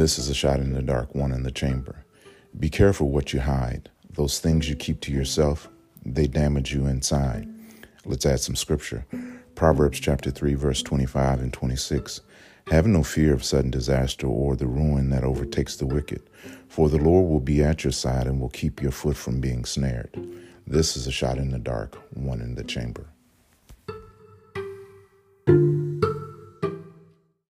This is a shot in the dark, one in the chamber. Be careful what you hide. Those things you keep to yourself, they damage you inside. Let's add some scripture. Proverbs chapter 3, verse 25 and 26. Have no fear of sudden disaster or the ruin that overtakes the wicked, for the Lord will be at your side and will keep your foot from being snared. This is a shot in the dark, one in the chamber.